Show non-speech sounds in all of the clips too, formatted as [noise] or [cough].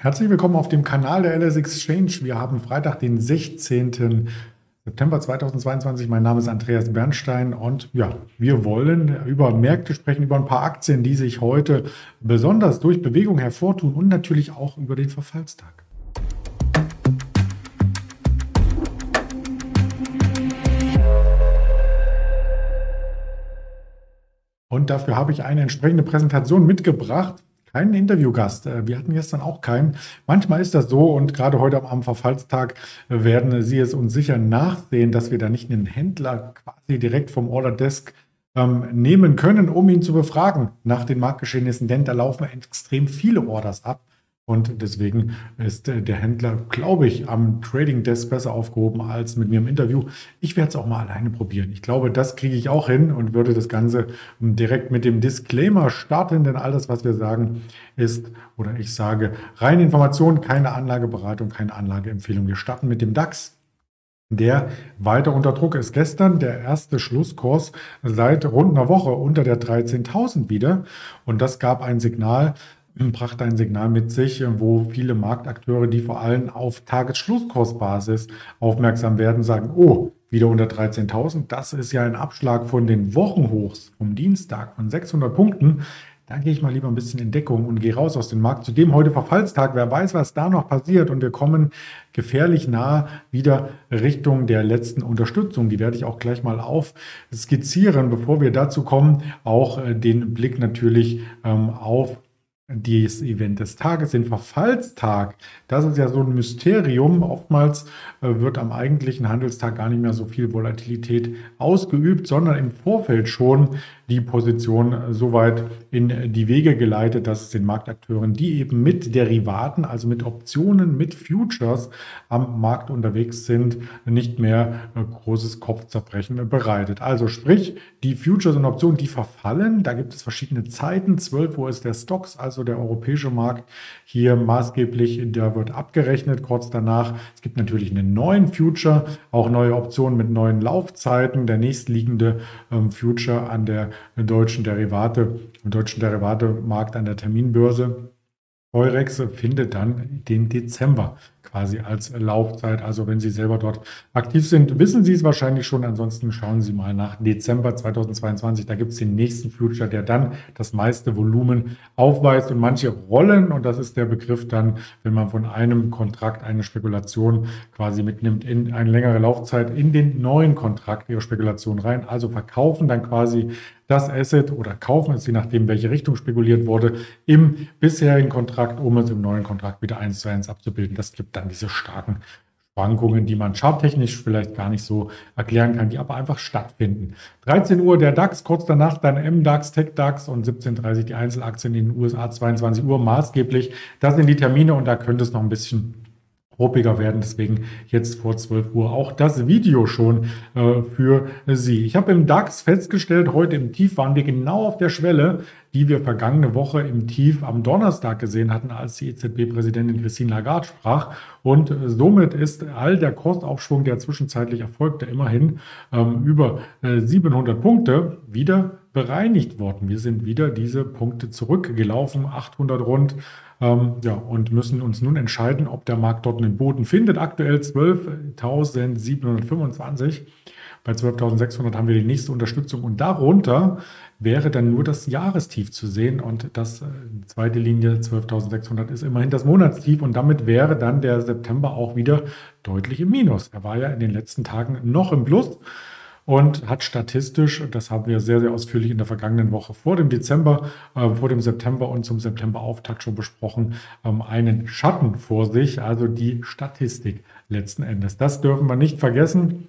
Herzlich willkommen auf dem Kanal der LS Exchange. Wir haben Freitag, den 16. September 2022. Mein Name ist Andreas Bernstein und ja, wir wollen über Märkte sprechen, über ein paar Aktien, die sich heute besonders durch Bewegung hervortun und natürlich auch über den Verfallstag. Und dafür habe ich eine entsprechende Präsentation mitgebracht keinen Interviewgast. Äh, wir hatten gestern auch keinen. Manchmal ist das so und gerade heute am Verfallstag äh, werden Sie es uns sicher nachsehen, dass wir da nicht einen Händler quasi direkt vom Order Desk ähm, nehmen können, um ihn zu befragen nach den Marktgeschehnissen, denn da laufen extrem viele Orders ab. Und deswegen ist äh, der Händler, glaube ich, am Trading Desk besser aufgehoben als mit mir im Interview. Ich werde es auch mal alleine probieren. Ich glaube, das kriege ich auch hin und würde das Ganze ähm, direkt mit dem Disclaimer starten, denn all das, was wir sagen, ist, oder ich sage, reine Information, keine Anlageberatung, keine Anlageempfehlung. Wir starten mit dem DAX der weiter unter Druck ist. Gestern der erste Schlusskurs seit rund einer Woche unter der 13.000 wieder. Und das gab ein Signal, brachte ein Signal mit sich, wo viele Marktakteure, die vor allem auf Tagesschlusskursbasis aufmerksam werden, sagen, oh, wieder unter 13.000, das ist ja ein Abschlag von den Wochenhochs vom Dienstag von 600 Punkten. Da gehe ich mal lieber ein bisschen in Deckung und gehe raus aus dem Markt. Zudem heute Verfallstag. Wer weiß, was da noch passiert. Und wir kommen gefährlich nah wieder Richtung der letzten Unterstützung. Die werde ich auch gleich mal aufskizzieren. Bevor wir dazu kommen, auch äh, den Blick natürlich ähm, auf das Event des Tages, den Verfallstag, das ist ja so ein Mysterium. Oftmals äh, wird am eigentlichen Handelstag gar nicht mehr so viel Volatilität ausgeübt, sondern im Vorfeld schon die Position so weit in die Wege geleitet, dass es den Marktakteuren, die eben mit Derivaten, also mit Optionen, mit Futures am Markt unterwegs sind, nicht mehr äh, großes Kopfzerbrechen bereitet. Also sprich, die Futures und Optionen, die verfallen. Da gibt es verschiedene Zeiten. 12 Uhr ist der Stocks, also der europäische Markt, hier maßgeblich, der wird abgerechnet kurz danach. Es gibt natürlich einen neuen Future, auch neue Optionen mit neuen Laufzeiten. Der nächstliegende ähm, Future an der deutschen Derivate, im deutschen Derivatemarkt an der Terminbörse. Eurex findet dann den Dezember quasi als Laufzeit. Also wenn Sie selber dort aktiv sind, wissen Sie es wahrscheinlich schon. Ansonsten schauen Sie mal nach Dezember 2022. Da gibt es den nächsten Future, der dann das meiste Volumen aufweist und manche Rollen. Und das ist der Begriff dann, wenn man von einem Kontrakt eine Spekulation quasi mitnimmt in eine längere Laufzeit in den neuen Kontrakt ihre Spekulation rein. Also verkaufen dann quasi das Asset oder kaufen es, je nachdem, welche Richtung spekuliert wurde, im bisherigen Kontrakt, um es im neuen Kontrakt wieder eins zu eins abzubilden. Das gibt dann diese starken Schwankungen, die man charttechnisch vielleicht gar nicht so erklären kann, die aber einfach stattfinden. 13 Uhr der DAX, kurz danach dann MDAX, TechDAX und 17.30 Uhr die Einzelaktien in den USA, 22 Uhr maßgeblich. Das sind die Termine und da könnte es noch ein bisschen ruppiger werden. Deswegen jetzt vor 12 Uhr auch das Video schon äh, für Sie. Ich habe im DAX festgestellt, heute im Tief waren wir genau auf der Schwelle, die wir vergangene Woche im Tief am Donnerstag gesehen hatten, als die EZB-Präsidentin Christine Lagarde sprach. Und somit ist all der Kursaufschwung, der zwischenzeitlich erfolgte, immerhin ähm, über äh, 700 Punkte wieder bereinigt worden. Wir sind wieder diese Punkte zurückgelaufen, 800 rund. Ähm, ja, und müssen uns nun entscheiden, ob der Markt dort einen Boden findet. Aktuell 12.725. Bei 12.600 haben wir die nächste Unterstützung und darunter wäre dann nur das Jahrestief zu sehen und das äh, zweite Linie 12.600 ist immerhin das Monatstief und damit wäre dann der September auch wieder deutlich im Minus. Er war ja in den letzten Tagen noch im Plus und hat statistisch, das haben wir sehr, sehr ausführlich in der vergangenen Woche vor dem Dezember, äh, vor dem September und zum September-Auftakt schon besprochen, ähm, einen Schatten vor sich, also die Statistik letzten Endes. Das dürfen wir nicht vergessen.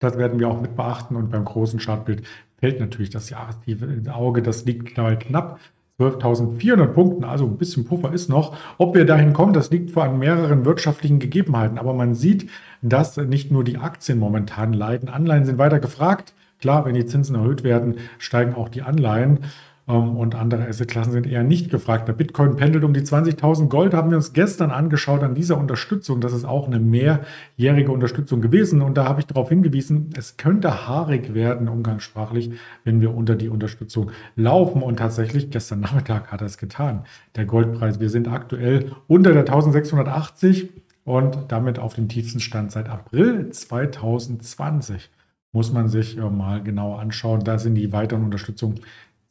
Das werden wir auch mit beachten und beim großen Chartbild fällt natürlich das Jahrestief ins Auge. Das liegt knapp 12.400 Punkten, also ein bisschen Puffer ist noch. Ob wir dahin kommen, das liegt vor an mehreren wirtschaftlichen Gegebenheiten. Aber man sieht, dass nicht nur die Aktien momentan leiden. Anleihen sind weiter gefragt. Klar, wenn die Zinsen erhöht werden, steigen auch die Anleihen. Ähm, und andere Assetklassen sind eher nicht gefragt. Der Bitcoin pendelt um die 20.000 Gold, haben wir uns gestern angeschaut an dieser Unterstützung. Das ist auch eine mehrjährige Unterstützung gewesen und da habe ich darauf hingewiesen, es könnte haarig werden, umgangssprachlich, wenn wir unter die Unterstützung laufen und tatsächlich gestern Nachmittag hat er es getan. Der Goldpreis, wir sind aktuell unter der 1680 und damit auf dem tiefsten Stand seit April 2020. Muss man sich mal genauer anschauen. Da sind die weiteren Unterstützungen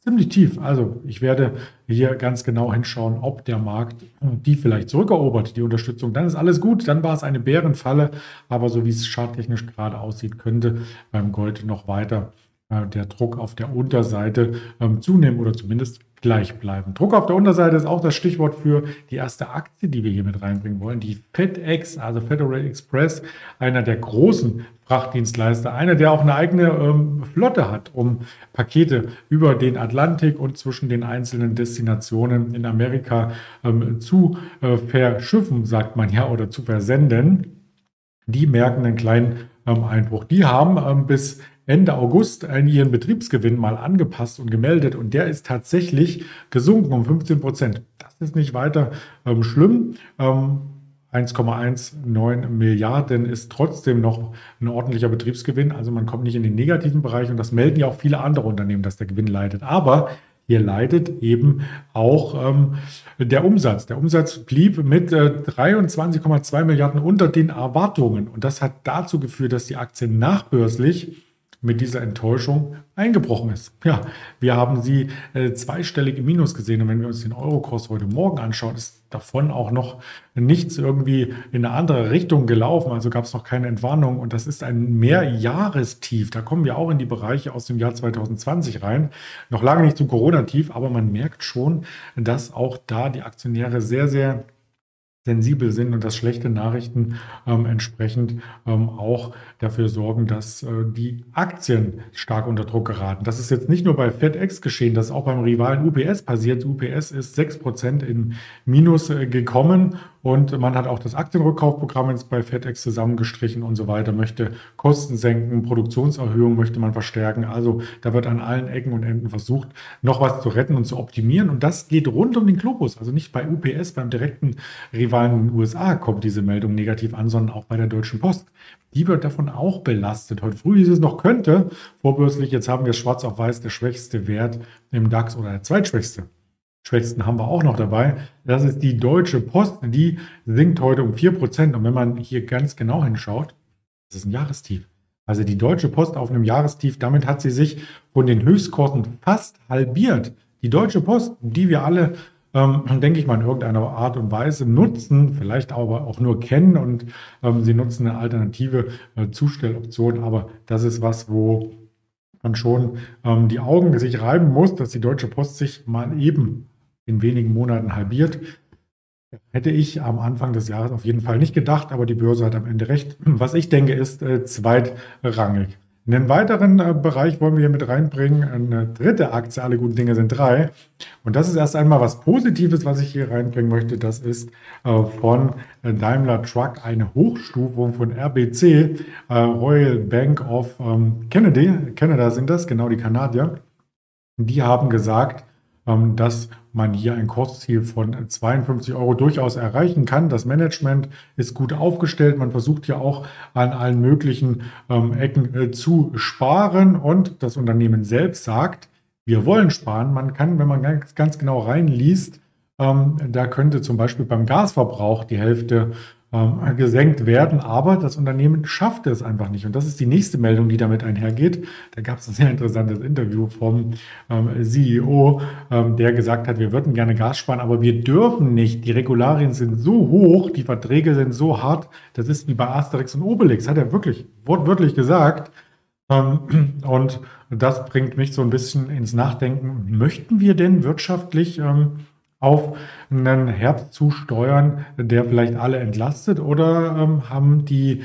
ziemlich tief. Also ich werde hier ganz genau hinschauen, ob der Markt die vielleicht zurückerobert, die Unterstützung. Dann ist alles gut. Dann war es eine Bärenfalle. Aber so wie es charttechnisch gerade aussieht, könnte beim Gold noch weiter äh, der Druck auf der Unterseite ähm, zunehmen oder zumindest gleich bleiben. Druck auf der Unterseite ist auch das Stichwort für die erste Aktie, die wir hier mit reinbringen wollen. Die FedEx, also Federal Express, einer der großen Frachtdienstleister, einer, der auch eine eigene ähm, Flotte hat, um Pakete über den Atlantik und zwischen den einzelnen Destinationen in Amerika ähm, zu äh, verschiffen, sagt man ja, oder zu versenden. Die merken einen kleinen Einbruch. Die haben ähm, bis Ende August ihren Betriebsgewinn mal angepasst und gemeldet und der ist tatsächlich gesunken um 15 Prozent. Das ist nicht weiter ähm, schlimm. Ähm, 1,19 Milliarden ist trotzdem noch ein ordentlicher Betriebsgewinn. Also man kommt nicht in den negativen Bereich und das melden ja auch viele andere Unternehmen, dass der Gewinn leidet. Aber hier leidet eben auch ähm, der Umsatz. Der Umsatz blieb mit äh, 23,2 Milliarden unter den Erwartungen. Und das hat dazu geführt, dass die Aktie nachbörslich mit dieser Enttäuschung eingebrochen ist. Ja, wir haben sie äh, zweistellig im Minus gesehen und wenn wir uns den Eurokurs heute Morgen anschauen, ist davon auch noch nichts irgendwie in eine andere Richtung gelaufen. Also gab es noch keine Entwarnung und das ist ein Mehrjahrestief. Da kommen wir auch in die Bereiche aus dem Jahr 2020 rein. Noch lange nicht zum Corona-Tief, aber man merkt schon, dass auch da die Aktionäre sehr, sehr sensibel sind und dass schlechte Nachrichten ähm, entsprechend ähm, auch dafür sorgen, dass äh, die Aktien stark unter Druck geraten. Das ist jetzt nicht nur bei FedEx geschehen, das ist auch beim Rivalen UPS passiert. UPS ist 6% in Minus äh, gekommen und man hat auch das Aktienrückkaufprogramm jetzt bei FedEx zusammengestrichen und so weiter, möchte Kosten senken, Produktionserhöhung möchte man verstärken. Also da wird an allen Ecken und Enden versucht, noch was zu retten und zu optimieren. Und das geht rund um den Globus, also nicht bei UPS, beim direkten Rivalen in den USA kommt diese Meldung negativ an, sondern auch bei der Deutschen Post. Die wird davon auch belastet. Heute früh hieß es noch könnte, vorbörslich, jetzt haben wir schwarz auf weiß, der schwächste Wert im DAX oder der zweitschwächste. Schwächsten haben wir auch noch dabei. Das ist die Deutsche Post. Die sinkt heute um 4%. Und wenn man hier ganz genau hinschaut, das ist ein Jahrestief. Also die Deutsche Post auf einem Jahrestief, damit hat sie sich von den Höchstkursen fast halbiert. Die Deutsche Post, die wir alle ähm, denke ich mal, in irgendeiner Art und Weise nutzen, vielleicht aber auch nur kennen und ähm, sie nutzen eine alternative äh, Zustelloption. Aber das ist was, wo man schon ähm, die Augen sich reiben muss, dass die Deutsche Post sich mal eben in wenigen Monaten halbiert. Hätte ich am Anfang des Jahres auf jeden Fall nicht gedacht, aber die Börse hat am Ende recht. [clears throat] Was ich denke, ist äh, zweitrangig. In den weiteren äh, Bereich wollen wir hier mit reinbringen eine dritte Aktie. Alle guten Dinge sind drei. Und das ist erst einmal was Positives, was ich hier reinbringen möchte. Das ist äh, von Daimler Truck eine Hochstufung von RBC, äh, Royal Bank of ähm, Kennedy. Canada sind das, genau die Kanadier. Die haben gesagt, dass man hier ein Kursziel von 52 Euro durchaus erreichen kann. Das Management ist gut aufgestellt. Man versucht ja auch an allen möglichen ähm, Ecken äh, zu sparen und das Unternehmen selbst sagt, wir wollen sparen. Man kann, wenn man ganz, ganz genau reinliest, ähm, da könnte zum Beispiel beim Gasverbrauch die Hälfte ähm, gesenkt werden, aber das Unternehmen schafft es einfach nicht. Und das ist die nächste Meldung, die damit einhergeht. Da gab es ein sehr interessantes Interview vom ähm, CEO, ähm, der gesagt hat, wir würden gerne Gas sparen, aber wir dürfen nicht. Die Regularien sind so hoch, die Verträge sind so hart. Das ist wie bei Asterix und Obelix, hat er wirklich wortwörtlich gesagt. Ähm, und das bringt mich so ein bisschen ins Nachdenken. Möchten wir denn wirtschaftlich ähm, auf einen Herbst zusteuern, der vielleicht alle entlastet? Oder ähm, haben die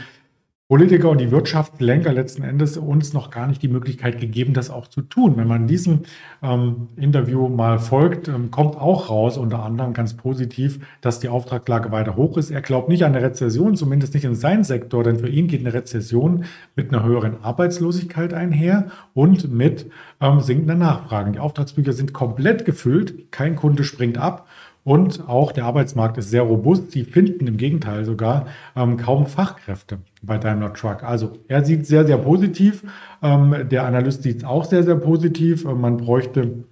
Politiker und die Wirtschaftslenker letzten Endes uns noch gar nicht die Möglichkeit gegeben, das auch zu tun. Wenn man diesem ähm, Interview mal folgt, ähm, kommt auch raus, unter anderem ganz positiv, dass die Auftragslage weiter hoch ist. Er glaubt nicht an eine Rezession, zumindest nicht in seinem Sektor, denn für ihn geht eine Rezession mit einer höheren Arbeitslosigkeit einher und mit ähm, sinkender Nachfrage. Die Auftragsbücher sind komplett gefüllt, kein Kunde springt ab. Und auch der Arbeitsmarkt ist sehr robust. Sie finden im Gegenteil sogar ähm, kaum Fachkräfte bei Daimler Truck. Also er sieht sehr, sehr positiv. Ähm, der Analyst sieht es auch sehr, sehr positiv. Ähm, man bräuchte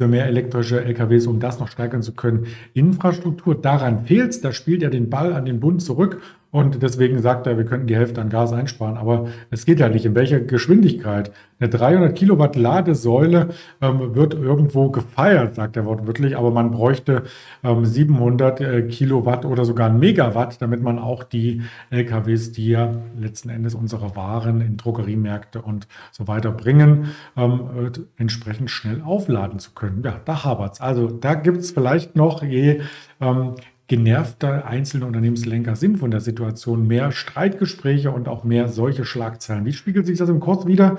für mehr elektrische LKWs, um das noch steigern zu können, Infrastruktur. Daran fehlt es. Da spielt er den Ball an den Bund zurück und deswegen sagt er, wir könnten die Hälfte an Gas einsparen. Aber es geht ja nicht. In welcher Geschwindigkeit? Eine 300 Kilowatt Ladesäule ähm, wird irgendwo gefeiert, sagt er wortwörtlich. Aber man bräuchte ähm, 700 äh, Kilowatt oder sogar ein Megawatt, damit man auch die LKWs, die ja letzten Endes unsere Waren in Drogeriemärkte und so weiter bringen, ähm, äh, entsprechend schnell aufladen zu können. Ja, da habert's. Also da gibt's vielleicht noch, je ähm, genervter einzelne Unternehmenslenker sind von der Situation, mehr Streitgespräche und auch mehr solche Schlagzeilen. Wie spiegelt sich das im Kurs wieder?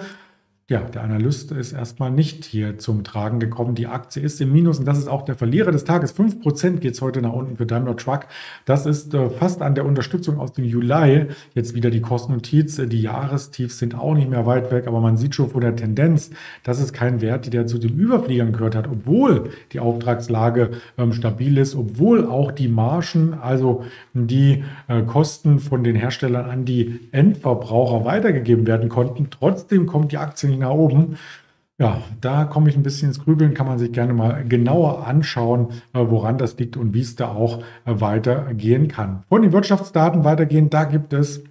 Ja, der Analyst ist erstmal nicht hier zum Tragen gekommen. Die Aktie ist im Minus und das ist auch der Verlierer des Tages. 5% geht es heute nach unten für Daimler Truck. Das ist äh, fast an der Unterstützung aus dem Juli. Jetzt wieder die Kostennotiz. Die Jahrestiefs sind auch nicht mehr weit weg, aber man sieht schon von der Tendenz, das ist kein Wert, der zu den Überfliegern gehört hat, obwohl die Auftragslage ähm, stabil ist, obwohl auch die Margen, also die äh, Kosten von den Herstellern an die Endverbraucher weitergegeben werden konnten. Trotzdem kommt die Aktie nicht nach oben. Ja, da komme ich ein bisschen ins Grübeln, kann man sich gerne mal genauer anschauen, äh, woran das liegt und wie es da auch äh, weitergehen kann. Von den Wirtschaftsdaten weitergehen, da gibt es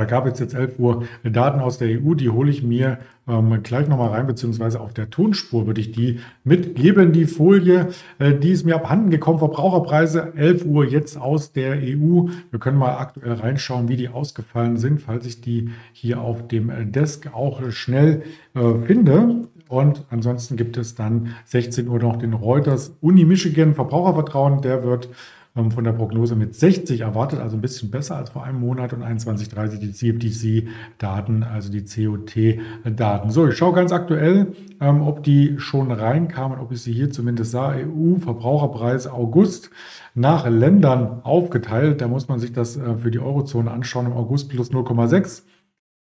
da gab es jetzt 11 Uhr Daten aus der EU, die hole ich mir ähm, gleich nochmal rein, beziehungsweise auf der Tonspur würde ich die mitgeben. Die Folie, äh, die ist mir abhanden gekommen. Verbraucherpreise 11 Uhr jetzt aus der EU. Wir können mal aktuell reinschauen, wie die ausgefallen sind, falls ich die hier auf dem Desk auch schnell äh, finde. Und ansonsten gibt es dann 16 Uhr noch den Reuters Uni Michigan Verbrauchervertrauen. Der wird von der Prognose mit 60 erwartet, also ein bisschen besser als vor einem Monat und 21,30 die CFTC-Daten, also die COT-Daten. So, ich schaue ganz aktuell, ähm, ob die schon reinkamen, ob ich sie hier zumindest sah. EU-Verbraucherpreis August nach Ländern aufgeteilt. Da muss man sich das äh, für die Eurozone anschauen. Im August plus 0,6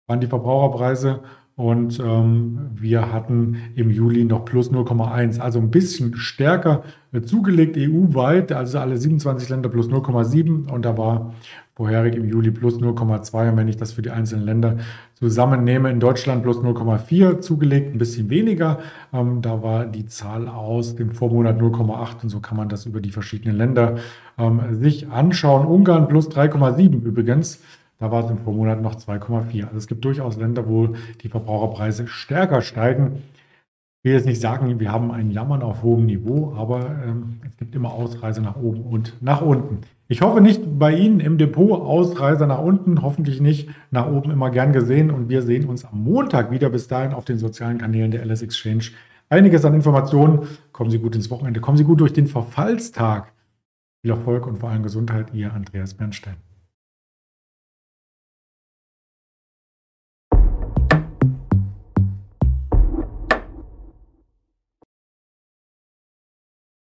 waren die Verbraucherpreise und ähm, wir hatten im Juli noch plus 0,1, also ein bisschen stärker zugelegt EU-weit, also alle 27 Länder plus 0,7 und da war vorherig im Juli plus 0,2 und wenn ich das für die einzelnen Länder zusammennehme, in Deutschland plus 0,4 zugelegt, ein bisschen weniger, ähm, da war die Zahl aus dem Vormonat 0,8 und so kann man das über die verschiedenen Länder ähm, sich anschauen. Ungarn plus 3,7 übrigens. Da war es im Vormonat noch 2,4. Also es gibt durchaus Länder, wo die Verbraucherpreise stärker steigen. Ich will jetzt nicht sagen, wir haben ein Jammern auf hohem Niveau, aber ähm, es gibt immer Ausreise nach oben und nach unten. Ich hoffe nicht bei Ihnen im Depot Ausreise nach unten, hoffentlich nicht nach oben immer gern gesehen. Und wir sehen uns am Montag wieder bis dahin auf den sozialen Kanälen der LS Exchange. Einiges an Informationen. Kommen Sie gut ins Wochenende, kommen Sie gut durch den Verfallstag. Viel Erfolg und vor allem Gesundheit, Ihr Andreas Bernstein.